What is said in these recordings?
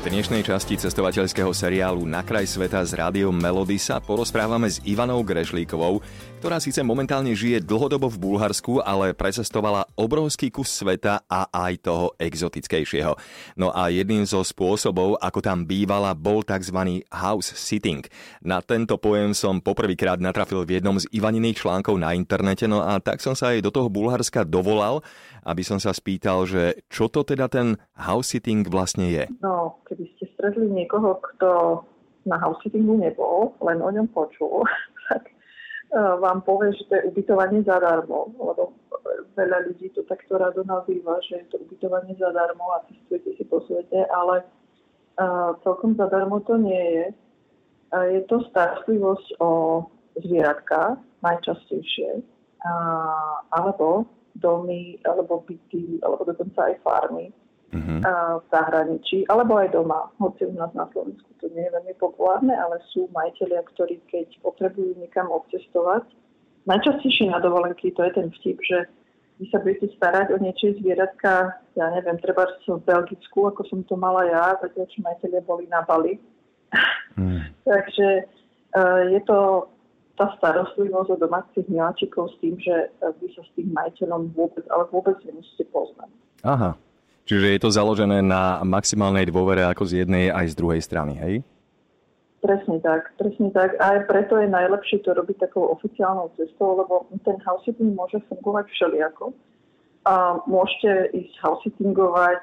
V dnešnej časti cestovateľského seriálu Na kraj sveta s rádiom Melody sa porozprávame s Ivanou Grešlíkovou, ktorá síce momentálne žije dlhodobo v Bulharsku, ale precestovala obrovský kus sveta a aj toho exotickejšieho. No a jedným zo spôsobov, ako tam bývala, bol tzv. house sitting. Na tento pojem som poprvýkrát natrafil v jednom z Ivaniných článkov na internete, no a tak som sa aj do toho Bulharska dovolal, aby som sa spýtal, že čo to teda ten house sitting vlastne je. No, keby ste stretli niekoho, kto na house sittingu nebol, len o ňom počul, tak vám povie, že to je ubytovanie zadarmo, lebo veľa ľudí to takto rado nazýva, že je to ubytovanie zadarmo a cestujete si po svete, ale uh, celkom zadarmo to nie je. Uh, je to starostlivosť o zvieratka najčastejšie, uh, alebo domy, alebo byty, alebo dokonca aj farmy uh-huh. v zahraničí, alebo aj doma, hoci u nás na Slovensku to nie je veľmi populárne, ale sú majiteľia, ktorí keď potrebujú niekam odcestovať, najčastejšie na dovolenky, to je ten vtip, že vy sa budete starať o niečie zvieratka, ja neviem, treba v Belgicku, ako som to mala ja, zatiaľ čo majiteľia boli na Bali. Mm. Takže uh, je to tá starostlivosť o domácich miláčikov s tým, že vy sa s tým majiteľom vôbec, ale vôbec nemusíte poznať. Aha, Čiže je to založené na maximálnej dôvere ako z jednej aj z druhej strany, hej? Presne tak, presne tak. A preto je najlepšie to robiť takou oficiálnou cestou, lebo ten house-sitting môže fungovať všelijako. A môžete ísť house-sittingovať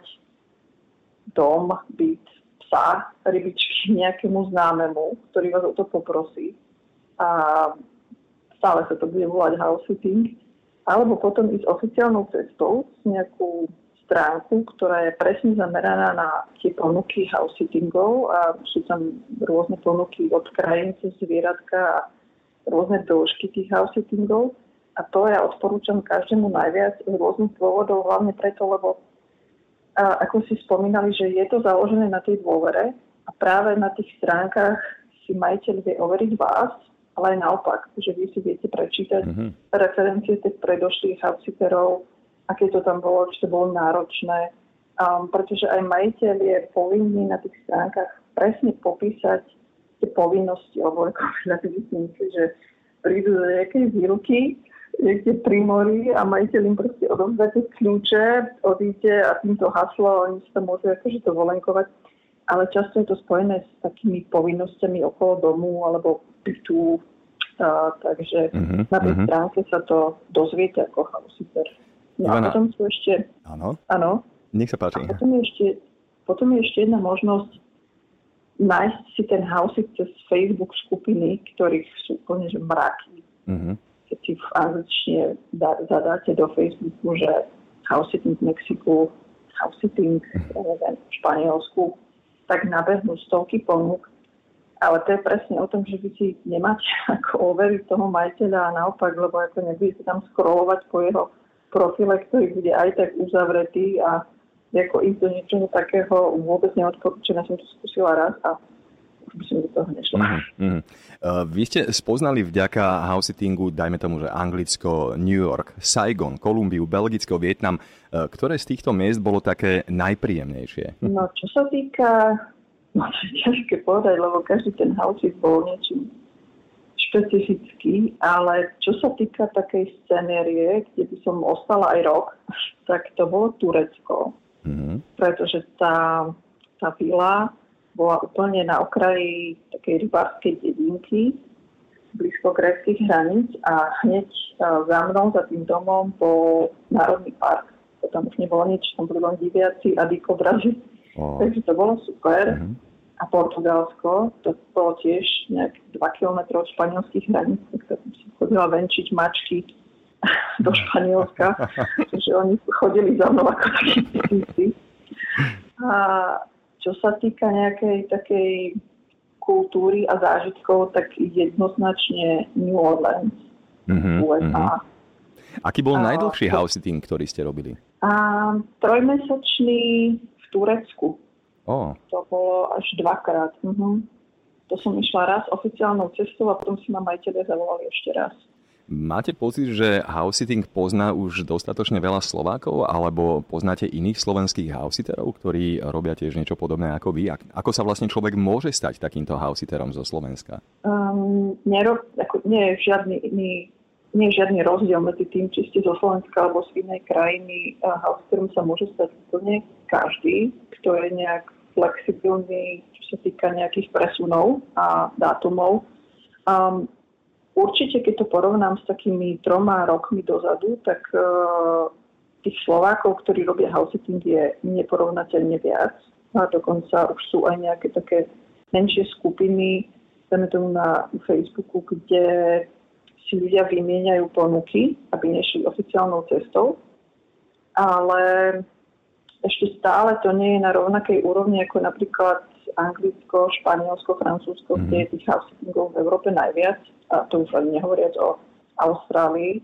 dom, byt, psa, rybičky nejakému známemu, ktorý vás o to poprosí. A stále sa to bude volať house-sitting. Alebo potom ísť oficiálnou cestou s nejakú stránku, ktorá je presne zameraná na tie ponuky house sittingov a sú tam rôzne ponuky od krajín cez zvieratka a rôzne dĺžky tých house sittingov. A to ja odporúčam každému najviac z rôznych dôvodov, hlavne preto, lebo a ako si spomínali, že je to založené na tej dôvere a práve na tých stránkach si majiteľ vie overiť vás, ale aj naopak, že vy si viete prečítať mm-hmm. referencie tých predošlých house sitterov, aké to tam bolo, či to bolo náročné, um, pretože aj majiteľ je povinný na tých stránkach presne popísať tie povinnosti, alebo ako si, že prídu do nejakej výruky, niekde pri mori a majiteľ im proste odovzdáte kľúče, odíde a týmto haslo a oni sa môžu akože to volenkovať. Ale často je to spojené s takými povinnosťami okolo domu alebo bytu, a, takže mm-hmm, na tej mm-hmm. stránke sa to dozviete ako housiper. No Ivana. a potom sú ešte... Áno? Áno. Nech sa páči. A potom je ešte, potom je ešte jedna možnosť nájsť si ten housing cez Facebook skupiny, ktorých sú úplne že mraky. Mm-hmm. Keď si v angličtine zadáte do Facebooku, že house sitting v Mexiku, house sitting mm-hmm. v Španielsku, tak nabehnú stovky ponúk. Ale to je presne o tom, že vy si nemáte ako overiť toho majiteľa a naopak, lebo ako nebudete tam scrollovať po jeho profile, ktorý bude aj tak uzavretý a ako ísť do niečoho takého vôbec neodporúčané. Som to skúsila raz a už by som do toho nešla. Uh-huh, uh-huh. Uh, vy ste spoznali vďaka house sittingu, dajme tomu, že Anglicko, New York, Saigon, Kolumbiu, Belgicko, Vietnam. Uh, ktoré z týchto miest bolo také najpríjemnejšie? No, čo sa týka, no to je ťažké povedať, lebo každý ten house bol niečím špecifický, ale čo sa týka takej scenérie, kde by som ostala aj rok, tak to bolo Turecko. Mm-hmm. Pretože tá, tá vila bola úplne na okraji takej rybárskej dedinky, blízko gréckých hraníc a hneď za mnou, za tým domom, bol Národný park. To tam už nebolo nič, tam boli len diviaci a dikobraži. Oh. Takže to bolo super. Mm-hmm a Portugalsko, to bolo tiež nejak 2 km od španielských hraníc, tak som si chodila venčiť mačky do Španielska, že oni chodili za mnou ako takí tisíci. A čo sa týka nejakej takej kultúry a zážitkov, tak jednoznačne New Orleans, mm-hmm, USA. Mm-hmm. Aký bol najdlhší house sitting, ktorý ste robili? A, trojmesačný v Turecku Oh. To bolo až dvakrát. Uh-huh. To som išla raz oficiálnou cestou a potom si ma majiteľe zavolali ešte raz. Máte pocit, že house sitting pozná už dostatočne veľa Slovákov, alebo poznáte iných slovenských housiterov, ktorí robia tiež niečo podobné ako vy? Ako sa vlastne človek môže stať takýmto housiterom zo Slovenska? Um, nerob, ako, nie, je žiadny iný, nie je žiadny rozdiel medzi tým, či ste zo Slovenska alebo z inej krajiny. Housiterom sa môže stať úplne každý, kto je nejak flexibilný, čo sa týka nejakých presunov a dátumov. Um, Určite, keď to porovnám s takými troma rokmi dozadu, tak uh, tých Slovákov, ktorí robia house-sitting, je neporovnateľne viac. A dokonca už sú aj nejaké také menšie skupiny, dajme tomu na Facebooku, kde si ľudia vymieňajú ponuky, aby nešli oficiálnou cestou. Ale ešte stále to nie je na rovnakej úrovni ako napríklad Anglicko, Španielsko, Francúzsko, mm-hmm. kde je tých house v Európe najviac, a to už ani nehovoriac o Austrálii.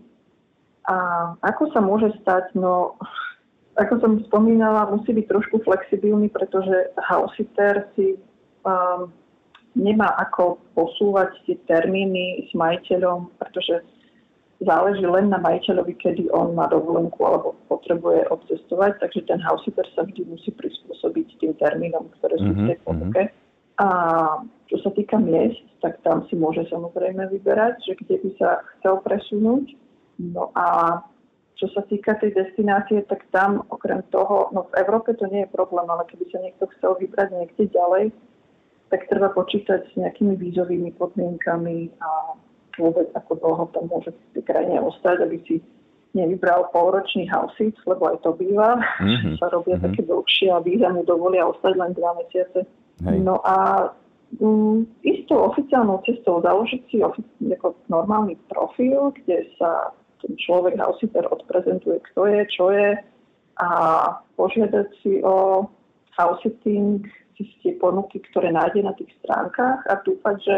A ako sa môže stať? No, ako som spomínala, musí byť trošku flexibilný, pretože housiter si um, nemá ako posúvať tie termíny s majiteľom, pretože záleží len na majiteľovi, kedy on má dovolenku alebo potrebuje odcestovať, takže ten housiter sa vždy musí prispôsobiť tým termínom, ktoré sú mm-hmm. v tej mhm, ponuke. A čo sa týka miest, tak tam si môže samozrejme vyberať, že kde by sa chcel presunúť. No a čo sa týka tej destinácie, tak tam okrem toho, no v Európe to nie je problém, ale keby sa niekto chcel vybrať niekde ďalej, tak treba počítať s nejakými vízovými podmienkami a vôbec ako dlho tam môže v tej krajine ostať, aby si nevybral polročný house lebo aj to býva, mm-hmm. sa robia mm-hmm. také dlhšie a víza mu dovolia ostať len dva mesiace. Hej. No a um, istou oficiálnou cestou založiť si ofici- ako normálny profil, kde sa ten človek housiter odprezentuje, kto je, čo je a požiadať si o house sitting, si ponuky, ktoré nájde na tých stránkach a dúfať, že,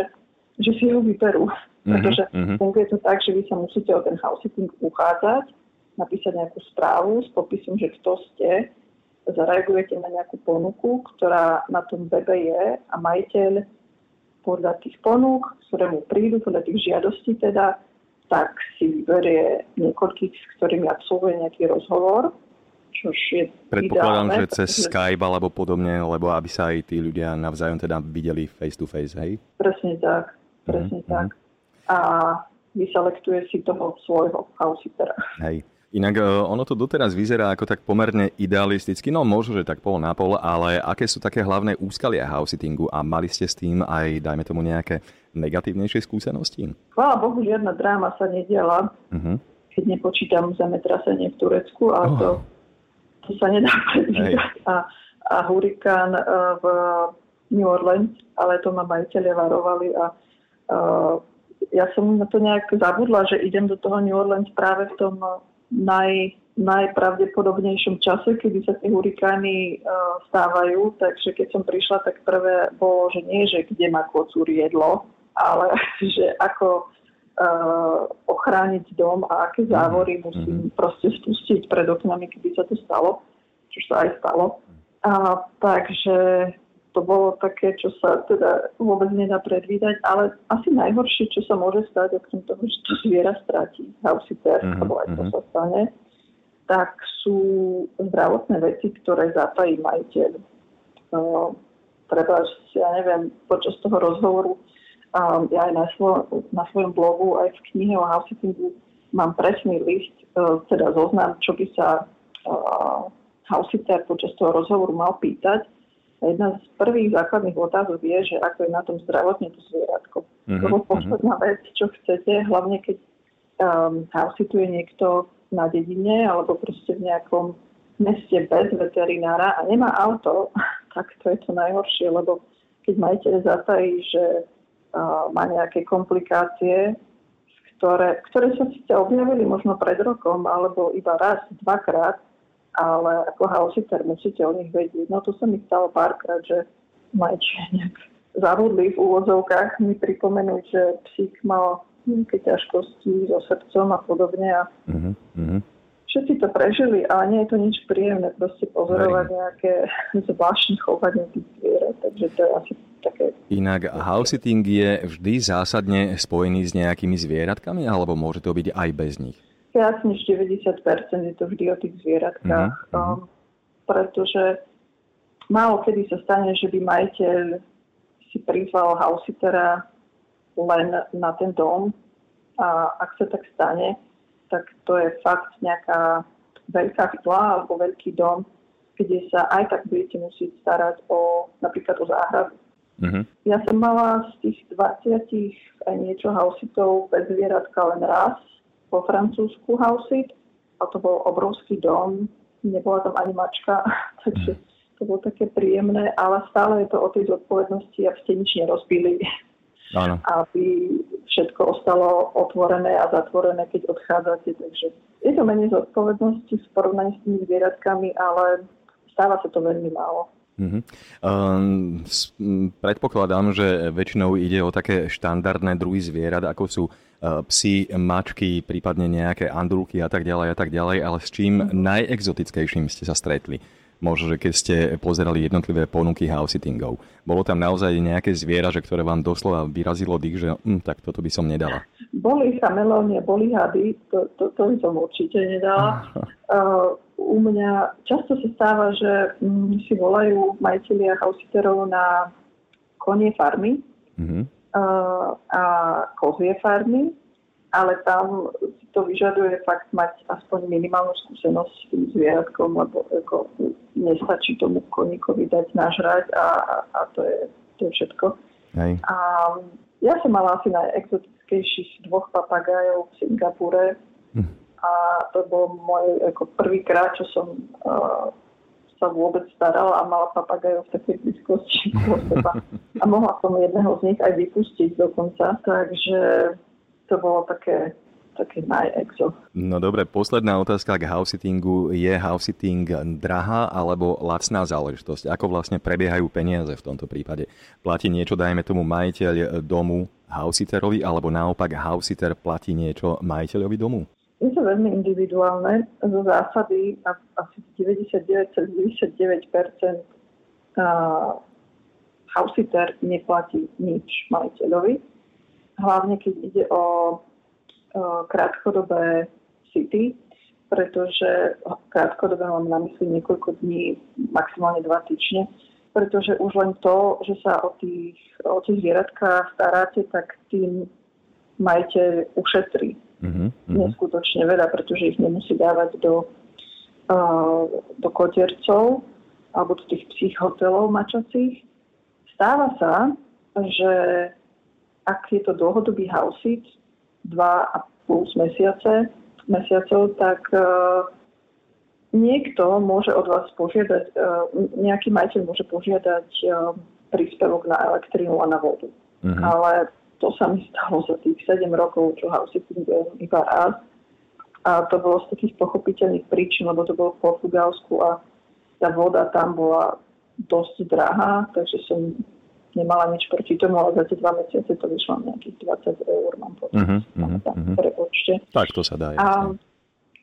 že si ho vyberú. Mm-hmm, Pretože mm-hmm. funguje to tak, že vy sa musíte o ten house sitting uchádzať, napísať nejakú správu s popisom, že kto ste, zareagujete na nejakú ponuku, ktorá na tom webe je a majiteľ podľa tých ponúk, ktoré mu prídu, podľa tých žiadostí teda, tak si vyberie niekoľkých, s ktorými absolvuje nejaký rozhovor, čo je Predpokladám, ideálne, že cez pretože... Skype alebo podobne, lebo aby sa aj tí ľudia navzájom teda videli face to face, hej? Presne tak, presne mm-hmm. tak a vyselektuje si toho svojho housitera. Hej. Inak e, ono to doteraz vyzerá ako tak pomerne idealisticky, no možno, že tak pol na pol, ale aké sú také hlavné úskalia house-sittingu a mali ste s tým aj, dajme tomu, nejaké negatívnejšie skúsenosti? Chvála Bohu, žiadna dráma sa nediala, uh-huh. keď nepočítam zemetrasenie v Turecku, ale oh. to, to sa nedá predvídať. A, a hurikán uh, v New Orleans, ale to ma majiteľe varovali a ja som na to nejak zabudla, že idem do toho New Orleans práve v tom naj, najpravdepodobnejšom čase, kedy sa tie hurikány uh, stávajú. Takže keď som prišla, tak prvé bolo, že nie, že kde má kocúr jedlo, ale že ako uh, ochrániť dom a aké závory mhm. musím mm-hmm. proste spustiť pred oknami, keby sa to stalo, čo sa aj stalo. A, takže to bolo také, čo sa teda vôbec nedá predvídať, ale asi najhoršie, čo sa môže stať, okrem toho, že to zviera stratí, hausiter, mm-hmm. alebo aj to mhm. sa stane, tak sú zdravotné veci, ktoré zatají majiteľ. Uh, treba, ja neviem, počas toho rozhovoru, um, ja aj na, svoj, na svojom blogu, aj v knihe o housesittingu mám presný list, uh, teda zoznam, čo by sa uh, housiter počas toho rozhovoru mal pýtať jedna z prvých základných otázok je, že ako je na tom zdravotne to zvieratko. Mm-hmm. Lebo posledná vec, čo chcete, hlavne keď um, housituje niekto na dedine alebo proste v nejakom meste bez veterinára a nemá auto, tak to je to najhoršie, lebo keď majiteľ zatají, že uh, má nejaké komplikácie, ktoré, ktoré sa síce objavili možno pred rokom alebo iba raz, dvakrát, ale ako hausiter musíte o nich vedieť. No to sa mi stalo párkrát, že majči nejak zabudli v úvozovkách mi pripomenúť, že psík mal nejaké ťažkosti so srdcom a podobne. A uh-huh. všetci to prežili, ale nie je to nič príjemné proste pozorovať Verím. nejaké zvláštne chovanie tých zvierat, takže to je asi také... Inak house-sitting je vždy zásadne spojený s nejakými zvieratkami, alebo môže to byť aj bez nich? Viac než 90% je to vždy o tých zvieratkách, uh-huh. um, pretože málo kedy sa stane, že by majiteľ si prizval housitera len na ten dom a ak sa tak stane, tak to je fakt nejaká veľká vila alebo veľký dom, kde sa aj tak budete musieť starať o napríklad o záhradu. Mm-hmm. Ja som mala z tých 20 aj niečo hausitov bez zvieratka len raz po Francúzsku hausit a to bol obrovský dom, nebola tam ani mačka, takže to bolo také príjemné, ale stále je to o tej zodpovednosti, ak ste nič nerozbili. Áno. aby všetko ostalo otvorené a zatvorené, keď odchádzate. Takže je to menej zodpovednosti v porovnaní s tými zvieratkami, ale stáva sa to veľmi málo. Uh-huh. Um, predpokladám, že väčšinou ide o také štandardné druhy zvierat, ako sú uh, psi, mačky, prípadne nejaké andrúky a tak ďalej a tak ďalej, ale s čím uh-huh. najexotickejším ste sa stretli? možno, že keď ste pozerali jednotlivé ponuky house-sittingov. Bolo tam naozaj nejaké zviera, že ktoré vám doslova vyrazilo dých, že hm, tak toto by som nedala? Boli chamelónie, boli hady, to, to, to by som určite nedala. Uh, u mňa často sa stáva, že um, si volajú majiteľia housiterov na konie farmy uh-huh. uh, a kozie farmy ale tam si to vyžaduje fakt mať aspoň minimálnu skúsenosť s tým zvieratkom, lebo ako, nestačí tomu koníkovi dať nažrať a, a, a to, je, to je všetko. Hej. A ja som mala asi najexotickejších dvoch papagájov v Singapúre hm. A to bol môj ako prvýkrát, čo som uh, sa vôbec starala a mala papagajov v takej blízkosti. A mohla som jedného z nich aj vypustiť dokonca. Takže to bolo také také najexo. No dobre, posledná otázka k house-sittingu. Je house-sitting drahá alebo lacná záležitosť? Ako vlastne prebiehajú peniaze v tomto prípade? Platí niečo, dajme tomu, majiteľ domu housiterovi, alebo naopak housiter platí niečo majiteľovi domu? Je to veľmi individuálne. Zo zásady asi 99,99% housiter neplatí nič majiteľovi hlavne keď ide o, krátkodobé city, pretože krátkodobé mám na mysli niekoľko dní, maximálne dva týždne, pretože už len to, že sa o tých, o tých zvieratkách staráte, tak tým majte ušetrí mm-hmm. neskutočne veľa, pretože ich nemusí dávať do, uh, do kotiercov alebo do tých psích hotelov mačacích. Stáva sa, že ak je to dlhodobý a pol mesiace, mesiacov, tak uh, niekto môže od vás požiadať, uh, nejaký majiteľ môže požiadať uh, príspevok na elektrínu a na vodu. Mm-hmm. Ale to sa mi stalo za tých 7 rokov, čo houseitingujem iba raz. A to bolo z takých pochopiteľných príčin, lebo to bolo v Portugalsku a tá voda tam bola dosť drahá, takže som nemala nič proti tomu, ale za tie dva mesiace to vyšlo nejakých 20 eur, mám pocit. Uh-huh, uh-huh, uh-huh. Tak to sa dá. A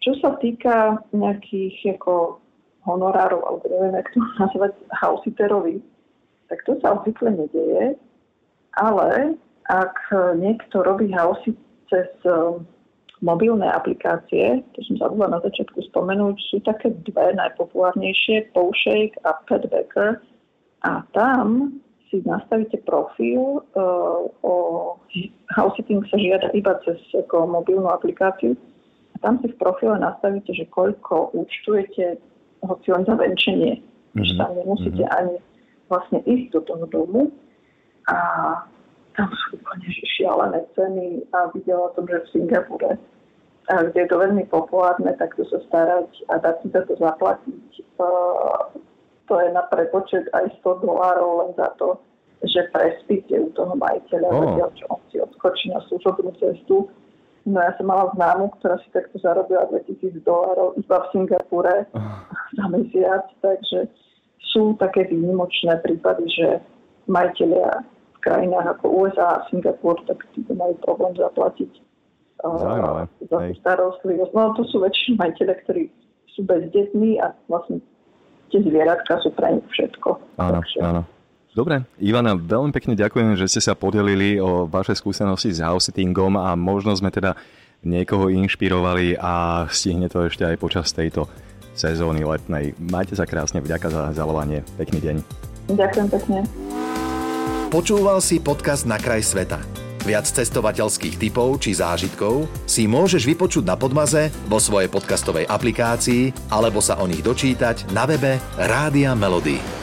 čo sa týka nejakých ako honorárov, alebo neviem, jak to nazvať, hausiterovi, tak to sa obvykle nedieje, ale ak niekto robí hausit cez um, mobilné aplikácie, to som zabudla na začiatku spomenúť, sú také dve najpopulárnejšie, Powshake a Petbacker. A tam si nastavíte profil, uh, o housesitting sa žiada iba cez ako mobilnú aplikáciu a tam si v profile nastavíte, že koľko účtujete hoci len za venčenie. Mm-hmm. Že tam nemusíte mm-hmm. ani vlastne ísť do toho domu a tam sú úplne šialené ceny a videla som, že v Singapúre a kde je to veľmi populárne, tak to sa starať a dať si za to zaplatiť. Uh, to je na prepočet aj 100 dolárov len za to, že prespíte u toho majiteľa, oh. zatiaľ čo on si odskočí na služobnú cestu. No ja som mala známu, ktorá si takto zarobila 2000 dolárov iba v Singapúre oh. za mesiac, takže sú také výnimočné prípady, že majiteľia krajinách ako USA a Singapur, tak tí majú problém zaplatiť Zaujímavé. za tú starostlivosť. No to sú väčšinou majiteľe, ktorí sú bezdetní a vlastne tie zvieratka sú pre nich všetko. Áno, Takže... áno. Dobre, Ivana, veľmi pekne ďakujem, že ste sa podelili o vaše skúsenosti s house-sittingom a možno sme teda niekoho inšpirovali a stihne to ešte aj počas tejto sezóny letnej. Majte sa krásne, vďaka za zalovanie. Pekný deň. Ďakujem pekne. Počúval si podcast Na kraj sveta. Viac cestovateľských typov či zážitkov si môžeš vypočuť na Podmaze vo svojej podcastovej aplikácii alebo sa o nich dočítať na webe Rádia Melody.